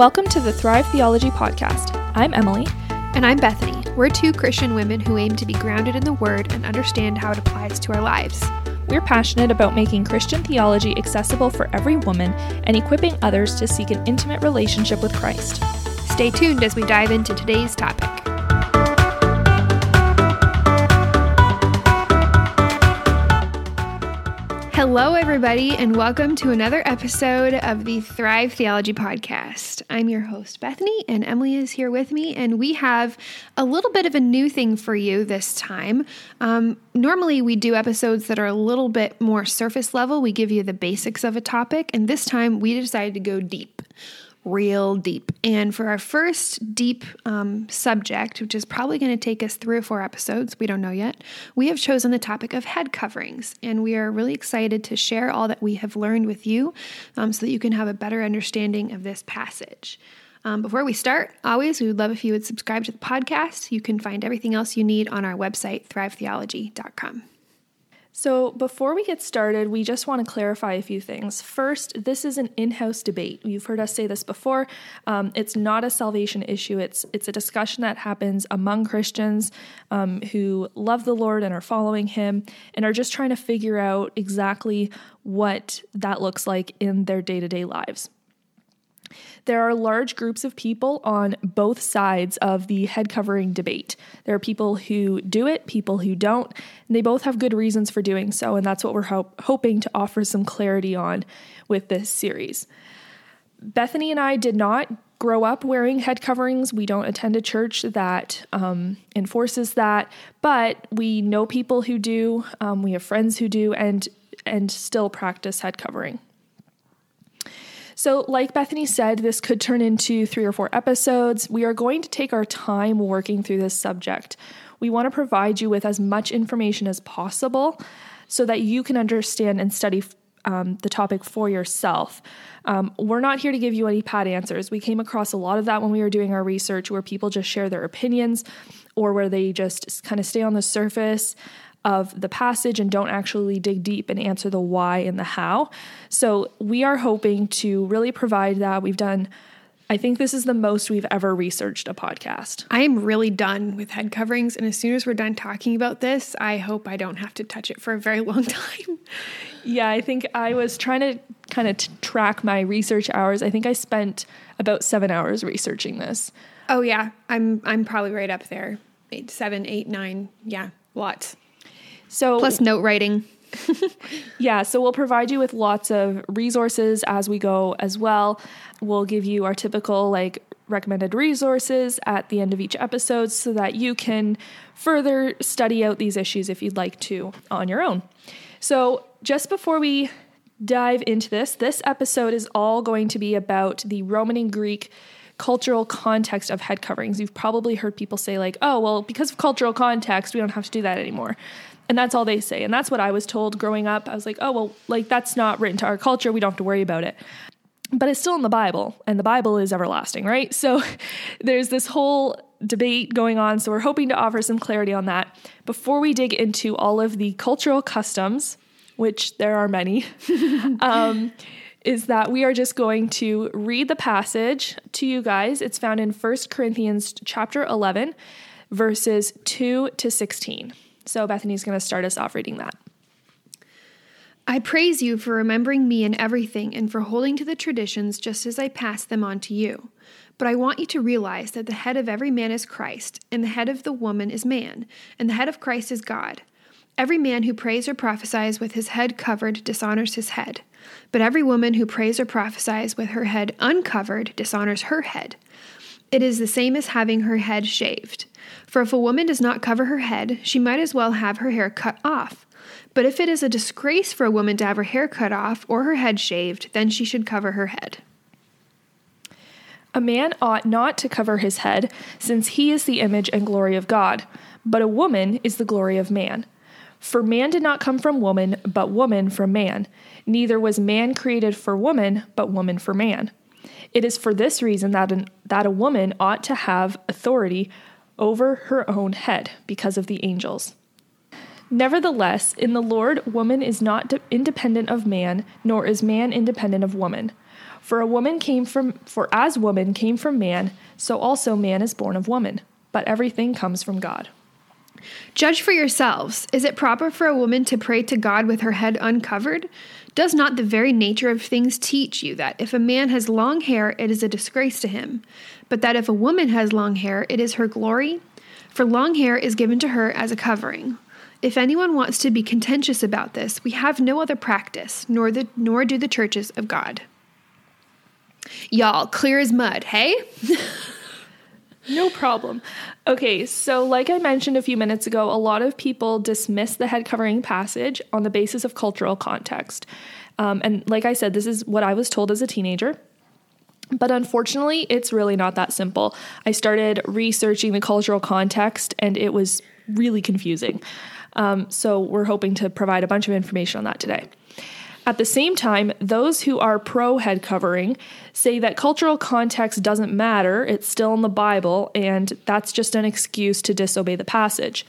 Welcome to the Thrive Theology Podcast. I'm Emily. And I'm Bethany. We're two Christian women who aim to be grounded in the Word and understand how it applies to our lives. We're passionate about making Christian theology accessible for every woman and equipping others to seek an intimate relationship with Christ. Stay tuned as we dive into today's topic. Hello, everybody, and welcome to another episode of the Thrive Theology Podcast. I'm your host, Bethany, and Emily is here with me, and we have a little bit of a new thing for you this time. Um, normally, we do episodes that are a little bit more surface level, we give you the basics of a topic, and this time we decided to go deep real deep. And for our first deep um, subject, which is probably going to take us three or four episodes, we don't know yet, we have chosen the topic of head coverings. And we are really excited to share all that we have learned with you um, so that you can have a better understanding of this passage. Um, before we start, always, we would love if you would subscribe to the podcast. You can find everything else you need on our website, thrivetheology.com. So, before we get started, we just want to clarify a few things. First, this is an in-house debate. You've heard us say this before. Um, it's not a salvation issue. It's it's a discussion that happens among Christians um, who love the Lord and are following Him and are just trying to figure out exactly what that looks like in their day-to-day lives. There are large groups of people on both sides of the head covering debate. There are people who do it, people who don't, and they both have good reasons for doing so, and that's what we're ho- hoping to offer some clarity on with this series. Bethany and I did not grow up wearing head coverings. We don't attend a church that um, enforces that, but we know people who do. Um, we have friends who do, and and still practice head covering. So, like Bethany said, this could turn into three or four episodes. We are going to take our time working through this subject. We want to provide you with as much information as possible so that you can understand and study um, the topic for yourself. Um, we're not here to give you any pat answers. We came across a lot of that when we were doing our research where people just share their opinions or where they just kind of stay on the surface of the passage and don't actually dig deep and answer the why and the how. So we are hoping to really provide that. We've done I think this is the most we've ever researched a podcast. I am really done with head coverings. And as soon as we're done talking about this, I hope I don't have to touch it for a very long time. Yeah, I think I was trying to kind of t- track my research hours. I think I spent about seven hours researching this. Oh, yeah. I'm, I'm probably right up there. Eight, seven, eight, nine. Yeah, lots. So plus note writing. yeah, so we'll provide you with lots of resources as we go as well. We'll give you our typical like recommended resources at the end of each episode so that you can further study out these issues if you'd like to on your own. So, just before we dive into this, this episode is all going to be about the Roman and Greek cultural context of head coverings. You've probably heard people say, like, oh, well, because of cultural context, we don't have to do that anymore. And that's all they say. And that's what I was told growing up. I was like, oh, well, like that's not written to our culture. We don't have to worry about it. But it's still in the Bible, and the Bible is everlasting, right? So there's this whole debate going on. So we're hoping to offer some clarity on that. Before we dig into all of the cultural customs, which there are many, um, is that we are just going to read the passage to you guys. It's found in 1 Corinthians chapter 11, verses 2 to 16. So Bethany's going to start us off reading that. I praise you for remembering me in everything and for holding to the traditions just as I passed them on to you. But I want you to realize that the head of every man is Christ, and the head of the woman is man, and the head of Christ is God. Every man who prays or prophesies with his head covered dishonors his head, but every woman who prays or prophesies with her head uncovered dishonors her head. It is the same as having her head shaved. For if a woman does not cover her head, she might as well have her hair cut off. But if it is a disgrace for a woman to have her hair cut off or her head shaved, then she should cover her head. A man ought not to cover his head, since he is the image and glory of God, but a woman is the glory of man. For man did not come from woman, but woman from man. Neither was man created for woman, but woman for man. It is for this reason that, an, that a woman ought to have authority over her own head because of the angels. Nevertheless, in the Lord, woman is not independent of man, nor is man independent of woman. For a woman came from for as woman came from man, so also man is born of woman. But everything comes from God. Judge for yourselves. Is it proper for a woman to pray to God with her head uncovered? Does not the very nature of things teach you that if a man has long hair, it is a disgrace to him, but that if a woman has long hair, it is her glory? For long hair is given to her as a covering. If anyone wants to be contentious about this, we have no other practice, nor the nor do the churches of God. Y'all, clear as mud, hey? No problem. Okay, so like I mentioned a few minutes ago, a lot of people dismiss the head covering passage on the basis of cultural context. Um, and like I said, this is what I was told as a teenager. But unfortunately, it's really not that simple. I started researching the cultural context and it was really confusing. Um, so we're hoping to provide a bunch of information on that today. At the same time, those who are pro head covering say that cultural context doesn't matter, it's still in the Bible, and that's just an excuse to disobey the passage.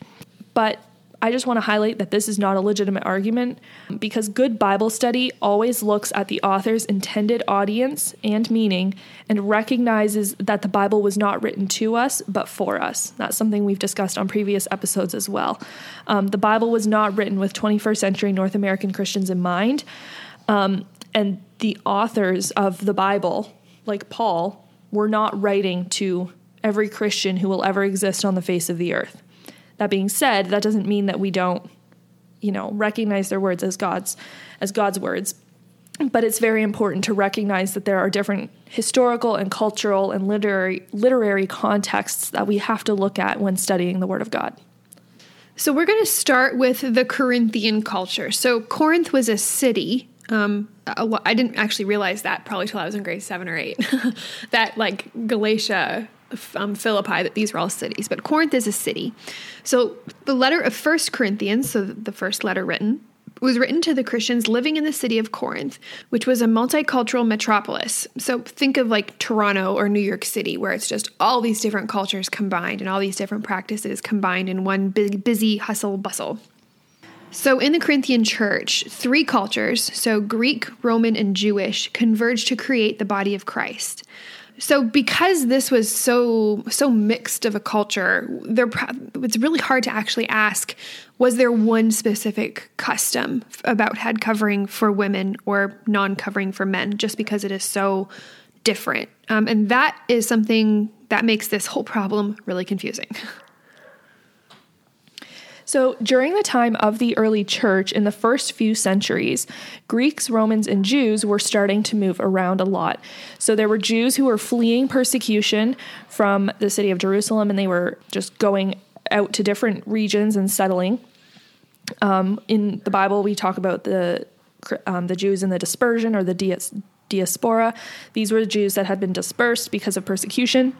But I just want to highlight that this is not a legitimate argument because good Bible study always looks at the author's intended audience and meaning and recognizes that the Bible was not written to us but for us. That's something we've discussed on previous episodes as well. Um, the Bible was not written with 21st century North American Christians in mind. Um, and the authors of the Bible, like Paul, were not writing to every Christian who will ever exist on the face of the earth. That being said, that doesn't mean that we don't, you know, recognize their words as God's as God's words. But it's very important to recognize that there are different historical and cultural and literary literary contexts that we have to look at when studying the Word of God. So we're going to start with the Corinthian culture. So Corinth was a city. Um, I didn't actually realize that probably till I was in grade seven or eight. that like Galatia um, Philippi that these were all cities, but Corinth is a city. So the letter of First Corinthians, so the first letter written, was written to the Christians living in the city of Corinth, which was a multicultural metropolis. So think of like Toronto or New York City, where it's just all these different cultures combined and all these different practices combined in one big, busy hustle bustle. So, in the Corinthian church, three cultures, so Greek, Roman, and Jewish, converged to create the body of Christ. So because this was so so mixed of a culture, there it's really hard to actually ask was there one specific custom about head covering for women or non-covering for men just because it is so different. Um, and that is something that makes this whole problem really confusing. So, during the time of the early church in the first few centuries, Greeks, Romans, and Jews were starting to move around a lot. So, there were Jews who were fleeing persecution from the city of Jerusalem and they were just going out to different regions and settling. Um, in the Bible, we talk about the um, the Jews in the dispersion or the dias- diaspora. These were the Jews that had been dispersed because of persecution.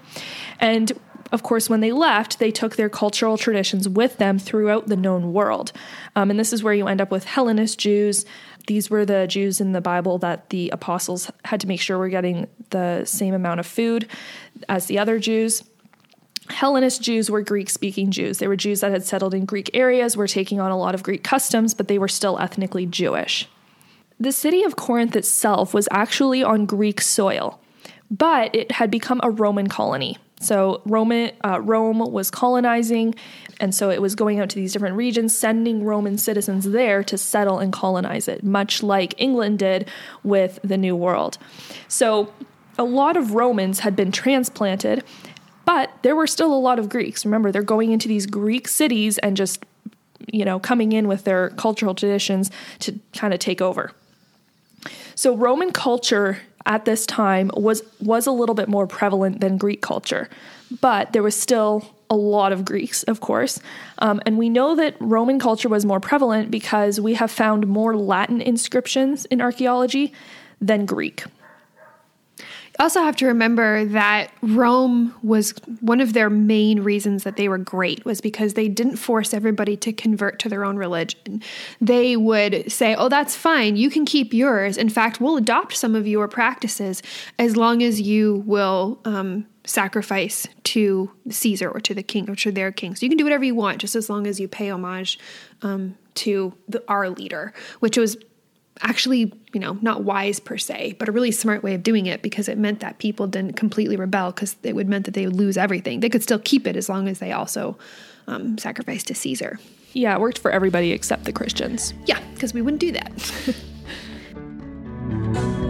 And of course, when they left, they took their cultural traditions with them throughout the known world. Um, and this is where you end up with Hellenist Jews. These were the Jews in the Bible that the apostles had to make sure were getting the same amount of food as the other Jews. Hellenist Jews were Greek speaking Jews. They were Jews that had settled in Greek areas, were taking on a lot of Greek customs, but they were still ethnically Jewish. The city of Corinth itself was actually on Greek soil, but it had become a Roman colony. So Roman uh, Rome was colonizing, and so it was going out to these different regions, sending Roman citizens there to settle and colonize it, much like England did with the New World. So a lot of Romans had been transplanted, but there were still a lot of Greeks. Remember, they're going into these Greek cities and just you know coming in with their cultural traditions to kind of take over. So Roman culture at this time was was a little bit more prevalent than Greek culture, but there was still a lot of Greeks, of course. Um, and we know that Roman culture was more prevalent because we have found more Latin inscriptions in archaeology than Greek also have to remember that Rome was one of their main reasons that they were great was because they didn't force everybody to convert to their own religion. They would say, "Oh, that's fine. You can keep yours. In fact, we'll adopt some of your practices as long as you will." Um, sacrifice to Caesar or to the king or to their king. So you can do whatever you want, just as long as you pay homage um, to the, our leader, which was actually, you know, not wise per se, but a really smart way of doing it because it meant that people didn't completely rebel because it would meant that they would lose everything. They could still keep it as long as they also um, sacrificed to Caesar. Yeah, it worked for everybody except the Christians. Yeah, because we wouldn't do that.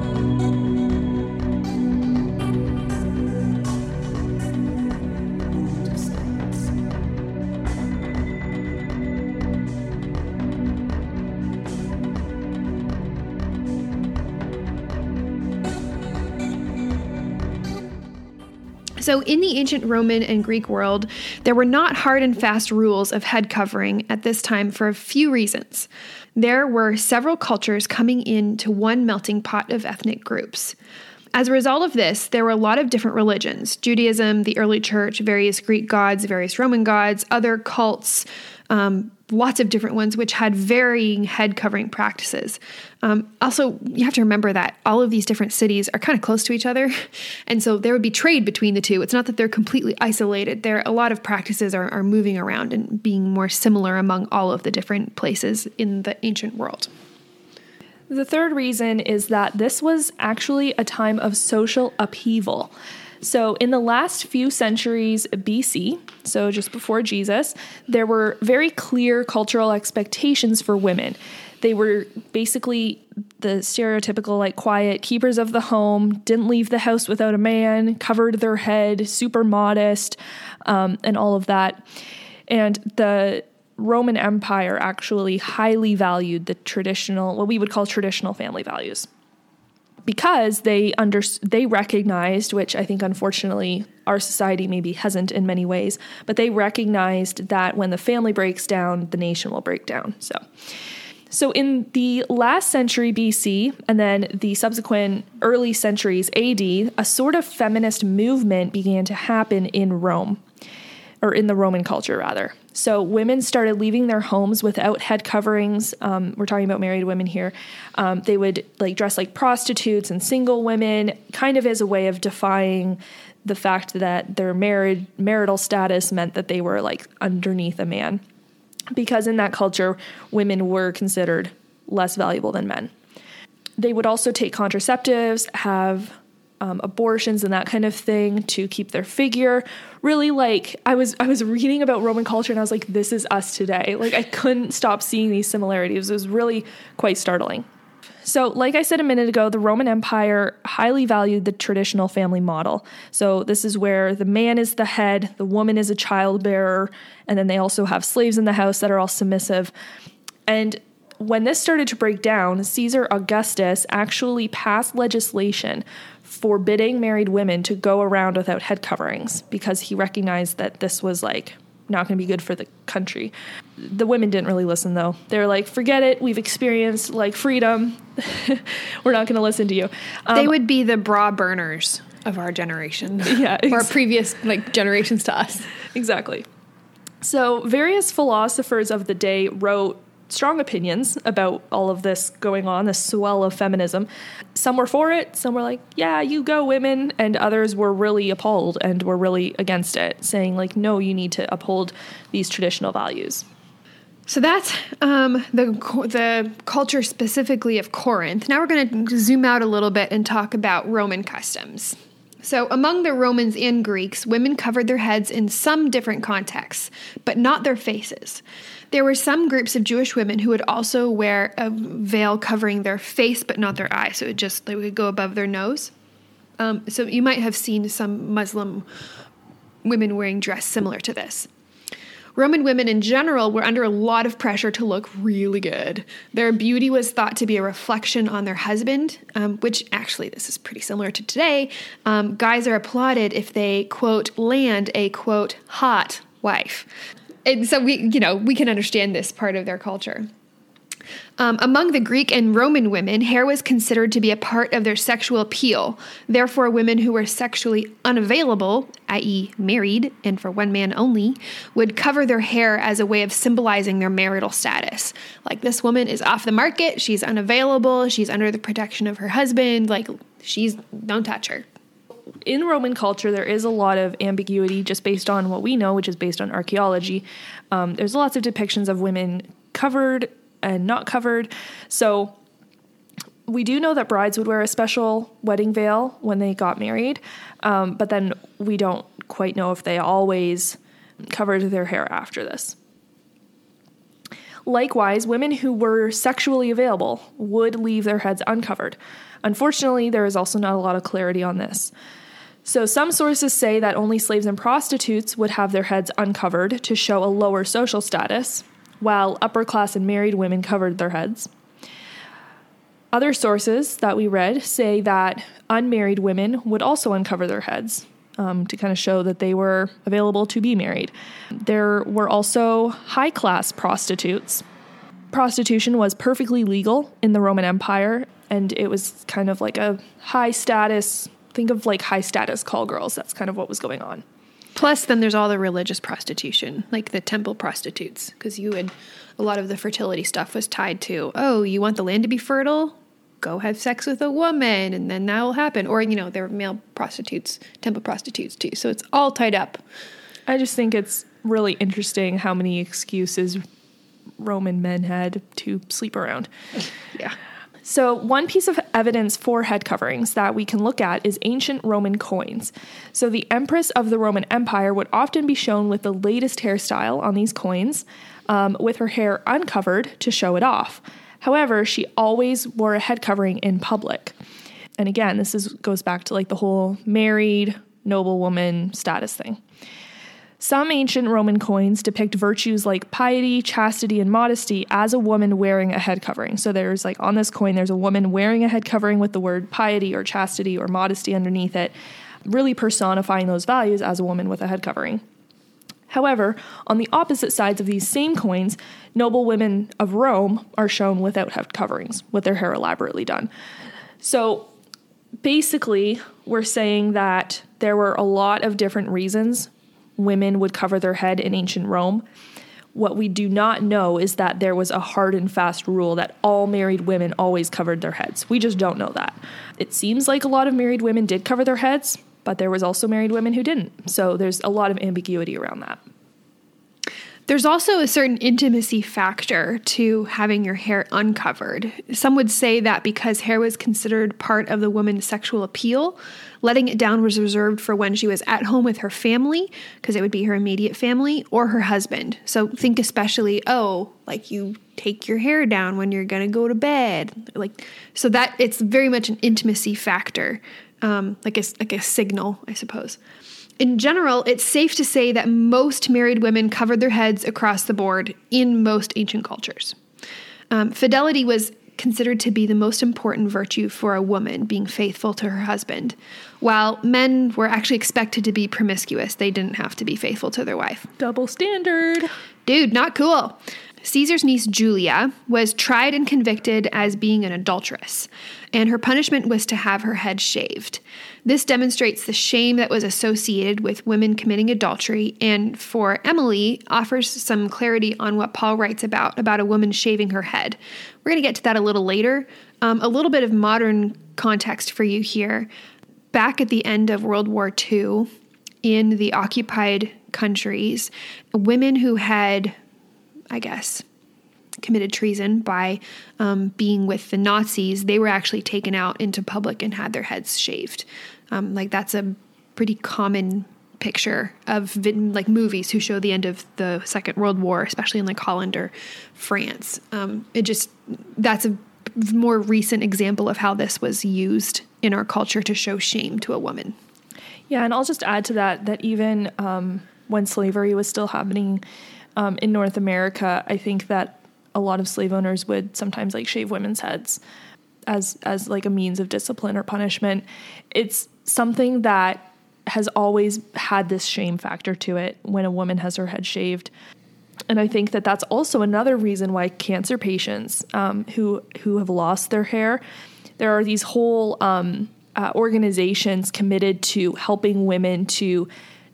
So, in the ancient Roman and Greek world, there were not hard and fast rules of head covering at this time for a few reasons. There were several cultures coming into one melting pot of ethnic groups. As a result of this, there were a lot of different religions Judaism, the early church, various Greek gods, various Roman gods, other cults, um, lots of different ones which had varying head covering practices. Um, also, you have to remember that all of these different cities are kind of close to each other, and so there would be trade between the two. It's not that they're completely isolated. There, a lot of practices are, are moving around and being more similar among all of the different places in the ancient world. The third reason is that this was actually a time of social upheaval. So, in the last few centuries BC, so just before Jesus, there were very clear cultural expectations for women. They were basically the stereotypical, like, quiet keepers of the home, didn't leave the house without a man, covered their head, super modest, um, and all of that. And the Roman Empire actually highly valued the traditional, what we would call traditional family values because they under they recognized which i think unfortunately our society maybe hasn't in many ways but they recognized that when the family breaks down the nation will break down. So so in the last century BC and then the subsequent early centuries AD a sort of feminist movement began to happen in Rome or in the Roman culture rather. So women started leaving their homes without head coverings. Um, we're talking about married women here. Um, they would like dress like prostitutes and single women, kind of as a way of defying the fact that their married marital status meant that they were like underneath a man, because in that culture, women were considered less valuable than men. They would also take contraceptives, have um, abortions and that kind of thing to keep their figure. Really, like I was I was reading about Roman culture and I was like, this is us today. Like I couldn't stop seeing these similarities. It was really quite startling. So, like I said a minute ago, the Roman Empire highly valued the traditional family model. So, this is where the man is the head, the woman is a child bearer, and then they also have slaves in the house that are all submissive. And when this started to break down, Caesar Augustus actually passed legislation forbidding married women to go around without head coverings because he recognized that this was like not going to be good for the country. The women didn't really listen though. They were like, "Forget it. We've experienced like freedom. we're not going to listen to you." Um, they would be the bra burners of our generation. Yeah, ex- or previous like generations to us. Exactly. So, various philosophers of the day wrote strong opinions about all of this going on, this swell of feminism. Some were for it, some were like, yeah, you go, women, and others were really appalled and were really against it, saying, like, no, you need to uphold these traditional values. So that's um, the the culture specifically of Corinth. Now we're going to zoom out a little bit and talk about Roman customs. So, among the Romans and Greeks, women covered their heads in some different contexts, but not their faces. There were some groups of Jewish women who would also wear a veil covering their face but not their eyes, so it just they would go above their nose. Um, so you might have seen some Muslim women wearing dress similar to this. Roman women in general were under a lot of pressure to look really good. Their beauty was thought to be a reflection on their husband, um, which actually, this is pretty similar to today. Um, guys are applauded if they, quote, land a, quote, hot wife and so we, you know, we can understand this part of their culture. Um, among the Greek and Roman women, hair was considered to be a part of their sexual appeal. Therefore, women who were sexually unavailable, i.e., married and for one man only, would cover their hair as a way of symbolizing their marital status. Like, this woman is off the market, she's unavailable, she's under the protection of her husband, like, she's, don't touch her in Roman culture, there is a lot of ambiguity just based on what we know, which is based on archaeology. Um, there's lots of depictions of women covered and not covered. So we do know that brides would wear a special wedding veil when they got married, um, but then we don't quite know if they always covered their hair after this. Likewise, women who were sexually available would leave their heads uncovered. Unfortunately, there is also not a lot of clarity on this. So, some sources say that only slaves and prostitutes would have their heads uncovered to show a lower social status, while upper class and married women covered their heads. Other sources that we read say that unmarried women would also uncover their heads um, to kind of show that they were available to be married. There were also high class prostitutes. Prostitution was perfectly legal in the Roman Empire, and it was kind of like a high status think of like high status call girls. That's kind of what was going on. Plus, then there's all the religious prostitution, like the temple prostitutes, because you had a lot of the fertility stuff was tied to, oh, you want the land to be fertile? Go have sex with a woman, and then that will happen. Or, you know, there were male prostitutes, temple prostitutes too. So it's all tied up. I just think it's really interesting how many excuses Roman men had to sleep around. Yeah. So, one piece of evidence for head coverings that we can look at is ancient Roman coins. So, the Empress of the Roman Empire would often be shown with the latest hairstyle on these coins, um, with her hair uncovered to show it off. However, she always wore a head covering in public. And again, this is, goes back to like the whole married noblewoman status thing. Some ancient Roman coins depict virtues like piety, chastity, and modesty as a woman wearing a head covering. So there's like on this coin, there's a woman wearing a head covering with the word piety or chastity or modesty underneath it, really personifying those values as a woman with a head covering. However, on the opposite sides of these same coins, noble women of Rome are shown without head coverings, with their hair elaborately done. So basically, we're saying that there were a lot of different reasons women would cover their head in ancient Rome. What we do not know is that there was a hard and fast rule that all married women always covered their heads. We just don't know that. It seems like a lot of married women did cover their heads, but there was also married women who didn't. So there's a lot of ambiguity around that. There's also a certain intimacy factor to having your hair uncovered. Some would say that because hair was considered part of the woman's sexual appeal, letting it down was reserved for when she was at home with her family, because it would be her immediate family, or her husband. So think especially, oh, like you take your hair down when you're to go to bed. Like, so that it's very much an intimacy factor, um, like, a, like a signal, I suppose. In general, it's safe to say that most married women covered their heads across the board in most ancient cultures. Um, fidelity was considered to be the most important virtue for a woman, being faithful to her husband, while men were actually expected to be promiscuous. They didn't have to be faithful to their wife. Double standard. Dude, not cool. Caesar's niece Julia was tried and convicted as being an adulteress, and her punishment was to have her head shaved. This demonstrates the shame that was associated with women committing adultery, and for Emily, offers some clarity on what Paul writes about about a woman shaving her head. We're going to get to that a little later. Um, a little bit of modern context for you here. Back at the end of World War II, in the occupied countries, women who had I guess, committed treason by um, being with the Nazis, they were actually taken out into public and had their heads shaved. Um, like that's a pretty common picture of like movies who show the end of the Second World War, especially in like Holland or France. Um, it just that's a more recent example of how this was used in our culture to show shame to a woman. Yeah, and I'll just add to that that even um, when slavery was still happening um, in North America, I think that a lot of slave owners would sometimes like shave women's heads as as like a means of discipline or punishment. It's something that has always had this shame factor to it when a woman has her head shaved. And I think that that's also another reason why cancer patients um, who who have lost their hair, there are these whole um, uh, organizations committed to helping women to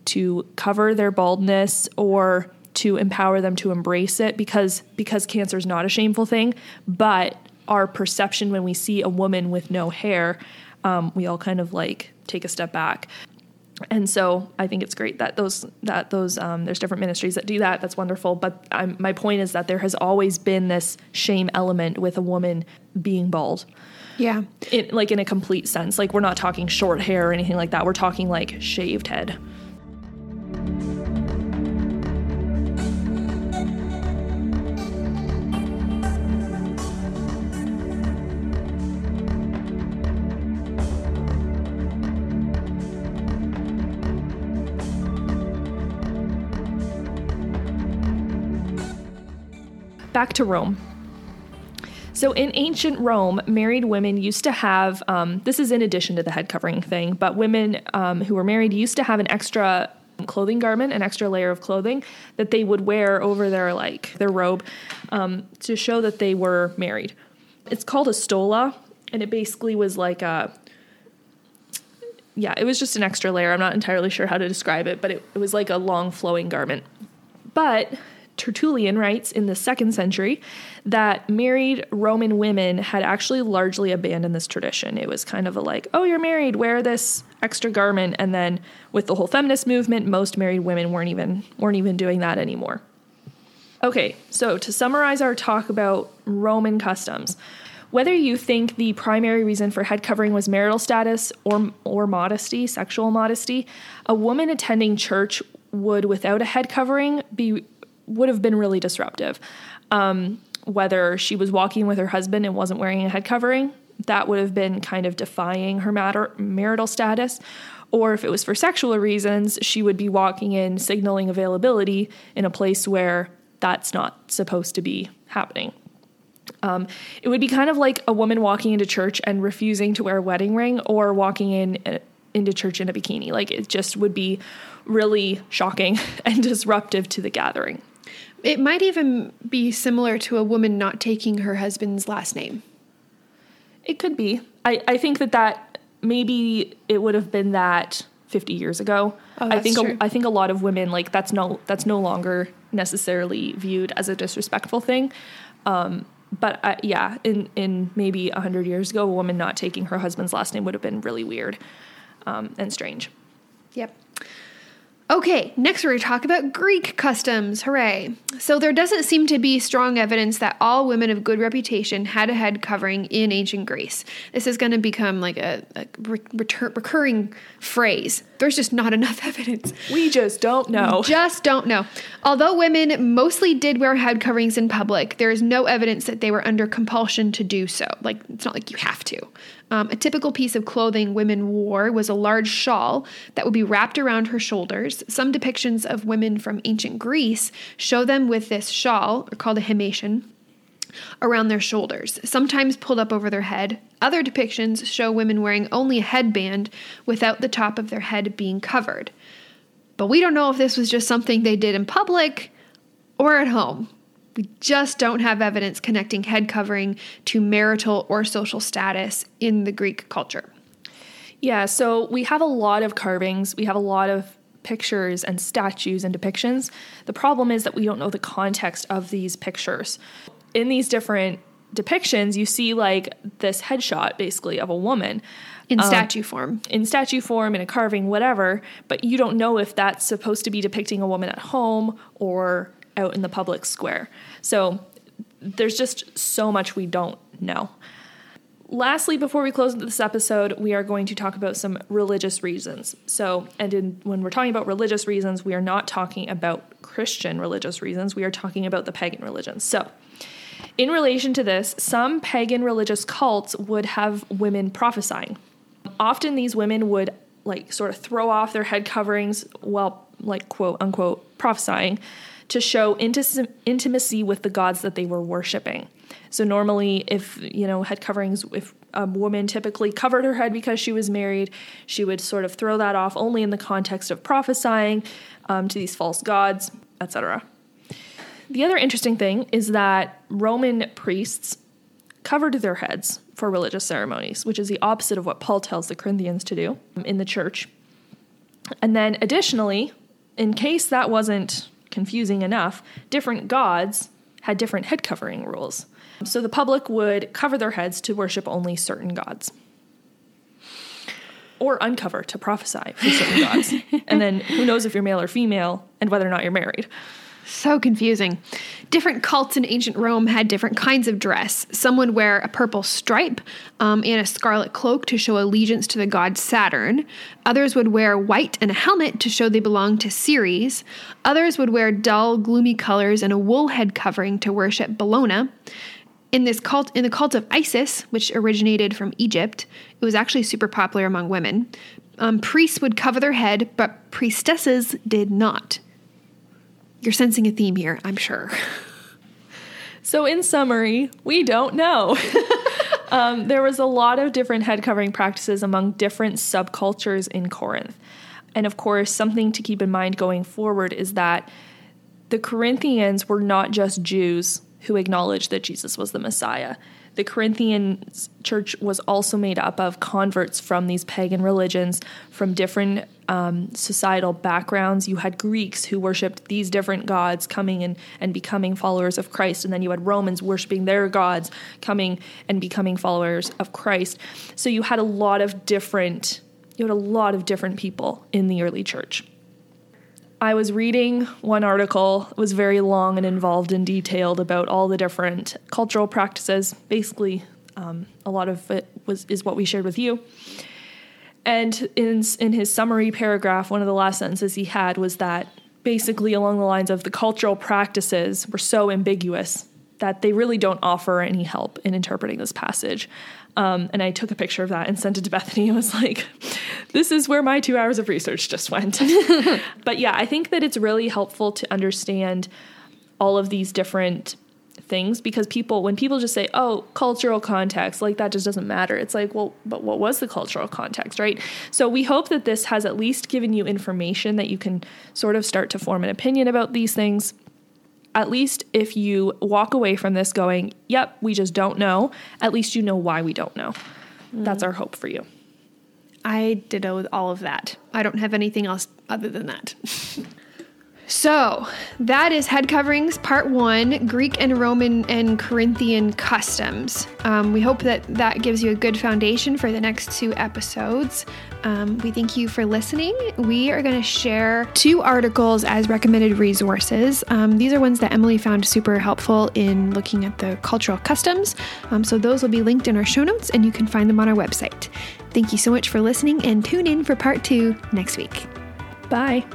to cover their baldness or to empower them to embrace it because because cancer is not a shameful thing, but our perception when we see a woman with no hair, um, we all kind of like take a step back. and so I think it's great that those that those um, there's different ministries that do that. That's wonderful. But I'm, my point is that there has always been this shame element with a woman being bald. Yeah. In, like in a complete sense. Like we're not talking short hair or anything like that. We're talking like shaved head. Back to Rome. So, in ancient Rome, married women used to have um, this is in addition to the head covering thing, but women um, who were married used to have an extra clothing garment, an extra layer of clothing that they would wear over their like their robe um, to show that they were married. It's called a stola, and it basically was like a yeah, it was just an extra layer. I'm not entirely sure how to describe it, but it, it was like a long flowing garment. But Tertullian writes in the second century that married Roman women had actually largely abandoned this tradition. It was kind of a like, oh, you're married, wear this extra garment. And then with the whole feminist movement, most married women weren't even weren't even doing that anymore. Okay, so to summarize our talk about Roman customs, whether you think the primary reason for head covering was marital status or or modesty, sexual modesty, a woman attending church would without a head covering be would have been really disruptive. Um, whether she was walking with her husband and wasn't wearing a head covering, that would have been kind of defying her matter, marital status. Or if it was for sexual reasons, she would be walking in signaling availability in a place where that's not supposed to be happening. Um, it would be kind of like a woman walking into church and refusing to wear a wedding ring or walking in uh, into church in a bikini. Like it just would be really shocking and disruptive to the gathering. It might even be similar to a woman not taking her husband's last name. It could be. I, I think that that maybe it would have been that 50 years ago. Oh, I think a, I think a lot of women like that's no that's no longer necessarily viewed as a disrespectful thing. Um, but I, yeah, in in maybe 100 years ago, a woman not taking her husband's last name would have been really weird um, and strange. Yep. Okay, next we're going to talk about Greek customs. Hooray. So, there doesn't seem to be strong evidence that all women of good reputation had a head covering in ancient Greece. This is going to become like a, a re- retur- recurring phrase. There's just not enough evidence. We just don't know. Just don't know. Although women mostly did wear head coverings in public, there is no evidence that they were under compulsion to do so. Like, it's not like you have to. Um, a typical piece of clothing women wore was a large shawl that would be wrapped around her shoulders. Some depictions of women from ancient Greece show them with this shawl, called a himation, around their shoulders, sometimes pulled up over their head. Other depictions show women wearing only a headband without the top of their head being covered. But we don't know if this was just something they did in public or at home. We just don't have evidence connecting head covering to marital or social status in the Greek culture. Yeah, so we have a lot of carvings, we have a lot of pictures and statues and depictions. The problem is that we don't know the context of these pictures. In these different depictions, you see like this headshot basically of a woman In um, statue form. in statue form, in a carving, whatever, but you don't know if that's supposed to be depicting a woman at home or out in the public square. So there's just so much we don't know. Lastly, before we close this episode, we are going to talk about some religious reasons. So, and in, when we're talking about religious reasons, we are not talking about Christian religious reasons, we are talking about the pagan religions. So, in relation to this, some pagan religious cults would have women prophesying. Often these women would like sort of throw off their head coverings while like quote unquote prophesying to show intimacy with the gods that they were worshiping. So normally if you know head coverings if a woman typically covered her head because she was married, she would sort of throw that off only in the context of prophesying um, to these false gods, etc. The other interesting thing is that Roman priests covered their heads for religious ceremonies, which is the opposite of what Paul tells the Corinthians to do in the church. And then additionally, in case that wasn't confusing enough, different gods had different head covering rules. So the public would cover their heads to worship only certain gods. or uncover to prophesy for certain gods. And then who knows if you're male or female and whether or not you're married. So confusing. Different cults in ancient Rome had different kinds of dress. Some would wear a purple stripe um, and a scarlet cloak to show allegiance to the god Saturn. Others would wear white and a helmet to show they belonged to Ceres. Others would wear dull, gloomy colors and a wool head covering to worship Bellona. In this cult, in the cult of Isis, which originated from Egypt, it was actually super popular among women. Um, priests would cover their head, but priestesses did not. You're sensing a theme here, I'm sure. So, in summary, we don't know. um, there was a lot of different head covering practices among different subcultures in Corinth. And of course, something to keep in mind going forward is that the Corinthians were not just Jews who acknowledged that Jesus was the Messiah. The Corinthian church was also made up of converts from these pagan religions, from different um, societal backgrounds. You had Greeks who worshipped these different gods coming and, and becoming followers of Christ. And then you had Romans worshiping their gods coming and becoming followers of Christ. So you had a lot of different, you had a lot of different people in the early church. I was reading one article, it was very long and involved and detailed about all the different cultural practices. Basically, um, a lot of it was is what we shared with you. And in in his summary paragraph, one of the last sentences he had was that basically along the lines of the cultural practices were so ambiguous that they really don't offer any help in interpreting this passage. Um, and I took a picture of that and sent it to Bethany. I was like, this is where my two hours of research just went. but yeah, I think that it's really helpful to understand all of these different things because people, when people just say, oh, cultural context, like that just doesn't matter. It's like, well, but what was the cultural context, right? So we hope that this has at least given you information that you can sort of start to form an opinion about these things at least if you walk away from this going, yep, we just don't know, at least you know why we don't know. Mm. That's our hope for you. I ditto all of that. I don't have anything else other than that. So, that is head coverings part one Greek and Roman and Corinthian customs. Um, we hope that that gives you a good foundation for the next two episodes. Um, we thank you for listening. We are going to share two articles as recommended resources. Um, these are ones that Emily found super helpful in looking at the cultural customs. Um, so, those will be linked in our show notes and you can find them on our website. Thank you so much for listening and tune in for part two next week. Bye.